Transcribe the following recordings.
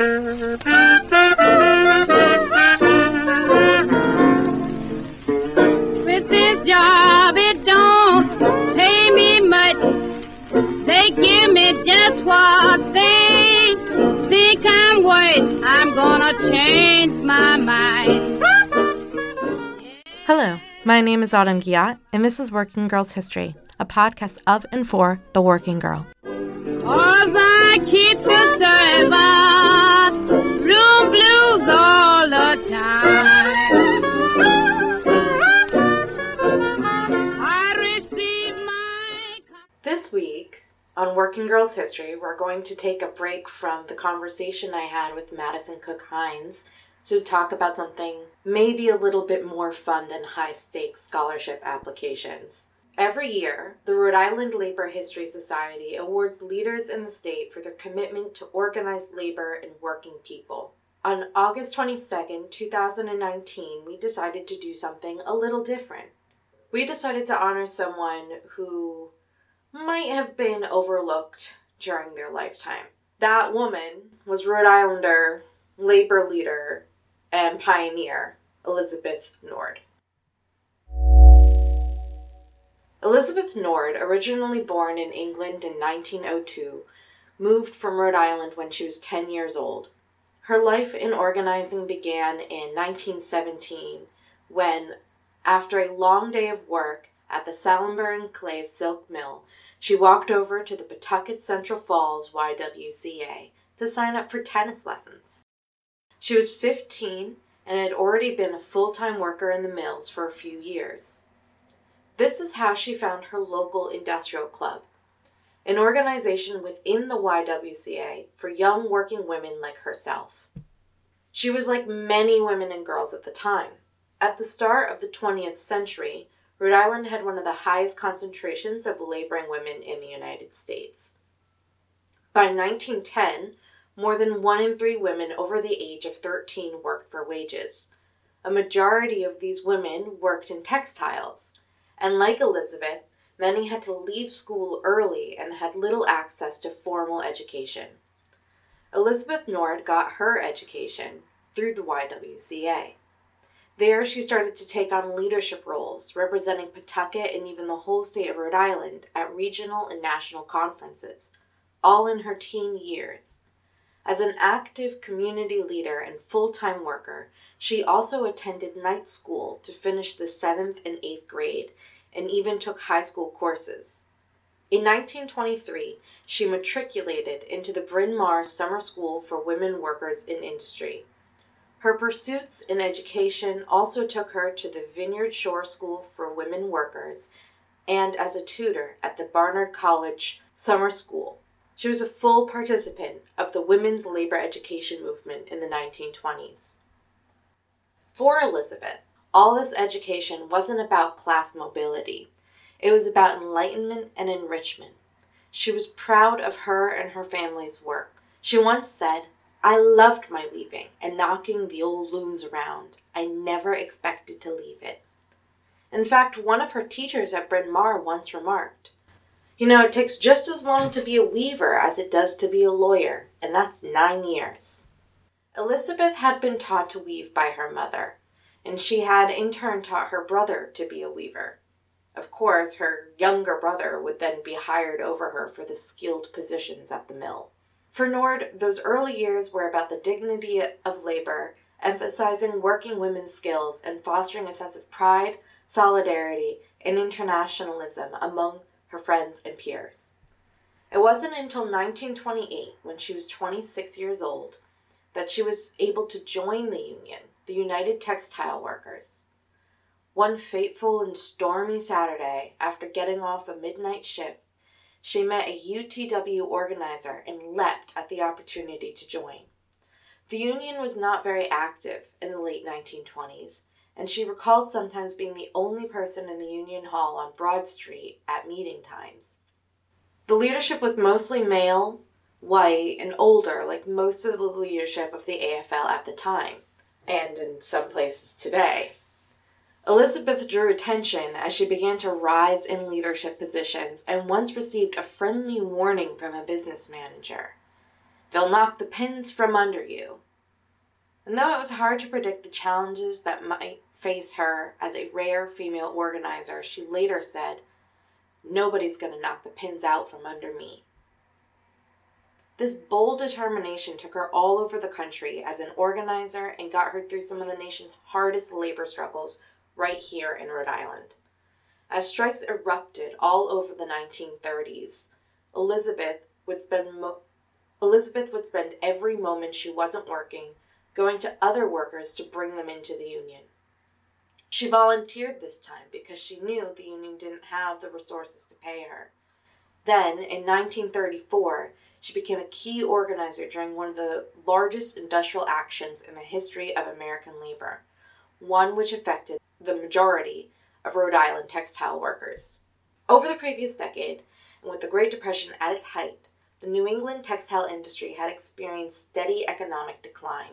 With this job, it don't pay me much. They give me just what they think I'm worth. I'm gonna change my mind. Hello, my name is Autumn Giat, and this is Working Girls History, a podcast of and for the working girl. Cause I keep the This week on Working Girls History, we're going to take a break from the conversation I had with Madison Cook Hines to talk about something maybe a little bit more fun than high stakes scholarship applications. Every year, the Rhode Island Labor History Society awards leaders in the state for their commitment to organized labor and working people. On August 22nd, 2019, we decided to do something a little different. We decided to honor someone who might have been overlooked during their lifetime. That woman was Rhode Islander, labor leader, and pioneer Elizabeth Nord. Elizabeth Nord, originally born in England in 1902, moved from Rhode Island when she was 10 years old. Her life in organizing began in 1917 when, after a long day of work at the Salisbury Clay Silk Mill, she walked over to the Pawtucket Central Falls YWCA to sign up for tennis lessons. She was 15 and had already been a full time worker in the mills for a few years. This is how she found her local industrial club, an organization within the YWCA for young working women like herself. She was like many women and girls at the time. At the start of the 20th century, Rhode Island had one of the highest concentrations of laboring women in the United States. By 1910, more than one in three women over the age of 13 worked for wages. A majority of these women worked in textiles, and like Elizabeth, many had to leave school early and had little access to formal education. Elizabeth Nord got her education through the YWCA. There, she started to take on leadership roles, representing Pawtucket and even the whole state of Rhode Island at regional and national conferences, all in her teen years. As an active community leader and full time worker, she also attended night school to finish the seventh and eighth grade and even took high school courses. In 1923, she matriculated into the Bryn Mawr Summer School for Women Workers in Industry. Her pursuits in education also took her to the Vineyard Shore School for Women Workers and as a tutor at the Barnard College Summer School. She was a full participant of the women's labor education movement in the 1920s. For Elizabeth, all this education wasn't about class mobility. It was about enlightenment and enrichment. She was proud of her and her family's work. She once said, I loved my weaving and knocking the old looms around. I never expected to leave it. In fact, one of her teachers at Bryn Mawr once remarked, You know, it takes just as long to be a weaver as it does to be a lawyer, and that's nine years. Elizabeth had been taught to weave by her mother, and she had in turn taught her brother to be a weaver. Of course, her younger brother would then be hired over her for the skilled positions at the mill. For Nord, those early years were about the dignity of labor, emphasizing working women's skills and fostering a sense of pride, solidarity, and internationalism among her friends and peers. It wasn't until 1928, when she was 26 years old, that she was able to join the union, the United Textile Workers. One fateful and stormy Saturday, after getting off a midnight shift, she met a UTW organizer and leapt at the opportunity to join. The union was not very active in the late 1920s, and she recalled sometimes being the only person in the Union Hall on Broad Street at meeting times. The leadership was mostly male, white, and older, like most of the leadership of the AFL at the time, and in some places today. Elizabeth drew attention as she began to rise in leadership positions and once received a friendly warning from a business manager. They'll knock the pins from under you. And though it was hard to predict the challenges that might face her as a rare female organizer, she later said, Nobody's going to knock the pins out from under me. This bold determination took her all over the country as an organizer and got her through some of the nation's hardest labor struggles right here in Rhode Island. As strikes erupted all over the 1930s, Elizabeth would spend mo- Elizabeth would spend every moment she wasn't working going to other workers to bring them into the union. She volunteered this time because she knew the union didn't have the resources to pay her. Then, in 1934, she became a key organizer during one of the largest industrial actions in the history of American labor, one which affected the majority of Rhode Island textile workers. Over the previous decade, and with the Great Depression at its height, the New England textile industry had experienced steady economic decline.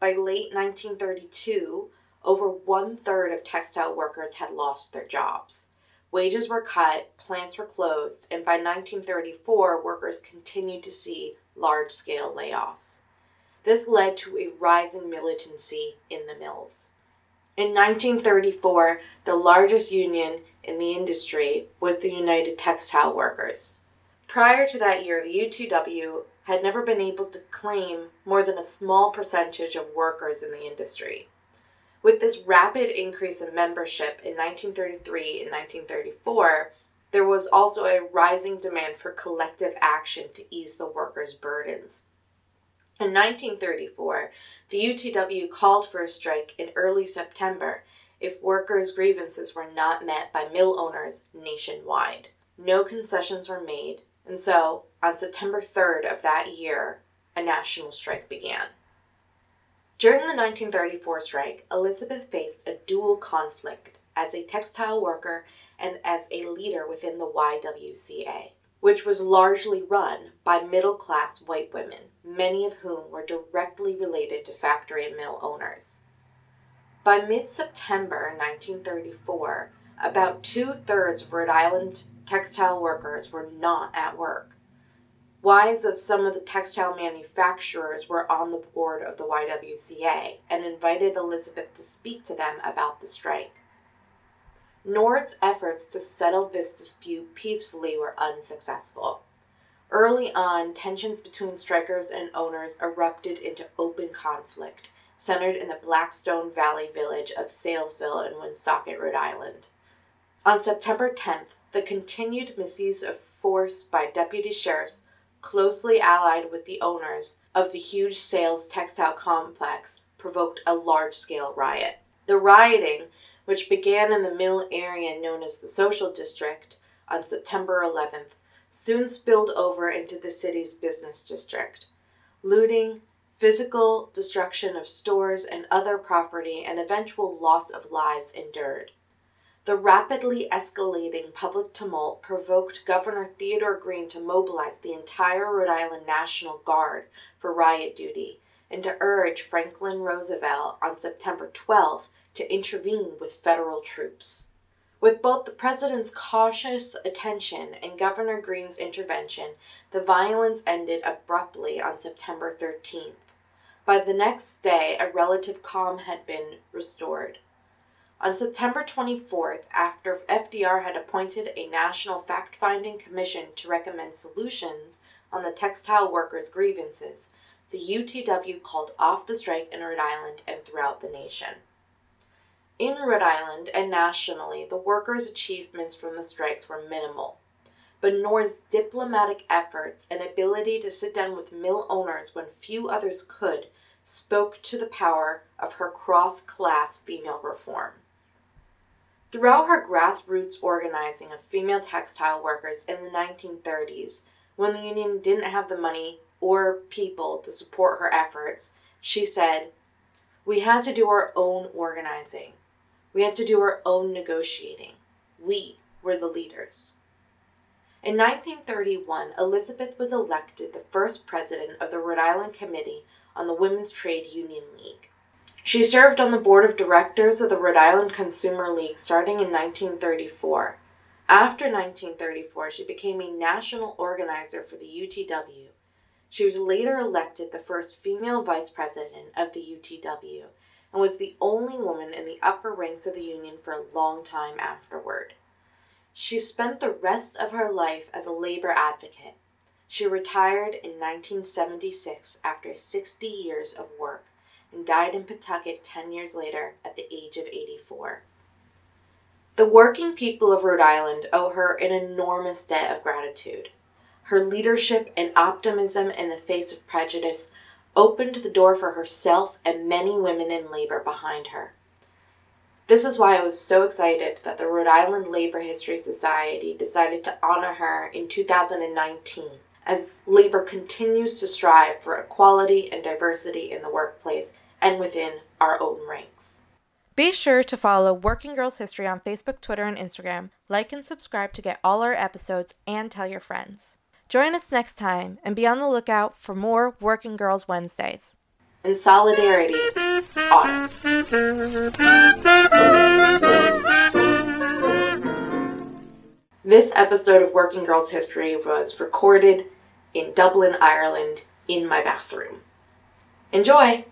By late 1932, over one third of textile workers had lost their jobs. Wages were cut, plants were closed, and by 1934, workers continued to see large scale layoffs. This led to a rising militancy in the mills. In 1934, the largest union in the industry was the United Textile Workers. Prior to that year, the UTW had never been able to claim more than a small percentage of workers in the industry. With this rapid increase in membership in 1933 and 1934, there was also a rising demand for collective action to ease the workers' burdens. In 1934, the UTW called for a strike in early September if workers' grievances were not met by mill owners nationwide. No concessions were made, and so, on September 3rd of that year, a national strike began. During the 1934 strike, Elizabeth faced a dual conflict as a textile worker and as a leader within the YWCA, which was largely run by middle class white women, many of whom were directly related to factory and mill owners. By mid September 1934, about two thirds of Rhode Island textile workers were not at work. Wives of some of the textile manufacturers were on the board of the YWCA and invited Elizabeth to speak to them about the strike. Nord's efforts to settle this dispute peacefully were unsuccessful. Early on, tensions between strikers and owners erupted into open conflict, centered in the Blackstone Valley village of Saylesville in Woonsocket, Rhode Island. On September 10th, the continued misuse of force by deputy sheriffs closely allied with the owners of the huge Sayles textile complex, provoked a large scale riot. The rioting, which began in the mill area known as the Social District on September 11th, soon spilled over into the city's business district. Looting, physical destruction of stores and other property, and eventual loss of lives endured. The rapidly escalating public tumult provoked Governor Theodore Green to mobilize the entire Rhode Island National Guard for riot duty and to urge Franklin Roosevelt on September 12th to intervene with federal troops. With both the president's cautious attention and Governor Green's intervention, the violence ended abruptly on September 13th. By the next day, a relative calm had been restored. On September 24th, after FDR had appointed a national fact finding commission to recommend solutions on the textile workers' grievances, the UTW called off the strike in Rhode Island and throughout the nation. In Rhode Island and nationally, the workers' achievements from the strikes were minimal. But Nord's diplomatic efforts and ability to sit down with mill owners when few others could spoke to the power of her cross class female reform. Throughout her grassroots organizing of female textile workers in the 1930s, when the union didn't have the money or people to support her efforts, she said, We had to do our own organizing. We had to do our own negotiating. We were the leaders. In 1931, Elizabeth was elected the first president of the Rhode Island Committee on the Women's Trade Union League. She served on the board of directors of the Rhode Island Consumer League starting in 1934. After 1934, she became a national organizer for the UTW. She was later elected the first female vice president of the UTW and was the only woman in the upper ranks of the union for a long time afterward. She spent the rest of her life as a labor advocate. She retired in 1976 after 60 years of work and died in Pawtucket 10 years later at the age of 84. The working people of Rhode Island owe her an enormous debt of gratitude. Her leadership and optimism in the face of prejudice opened the door for herself and many women in labor behind her. This is why I was so excited that the Rhode Island Labor History Society decided to honor her in 2019 as labor continues to strive for equality and diversity in the workplace and within our own ranks. Be sure to follow Working Girls History on Facebook, Twitter, and Instagram. Like and subscribe to get all our episodes and tell your friends. Join us next time and be on the lookout for more Working Girls Wednesdays. In solidarity, honor. This episode of Working Girls History was recorded in Dublin, Ireland, in my bathroom. Enjoy!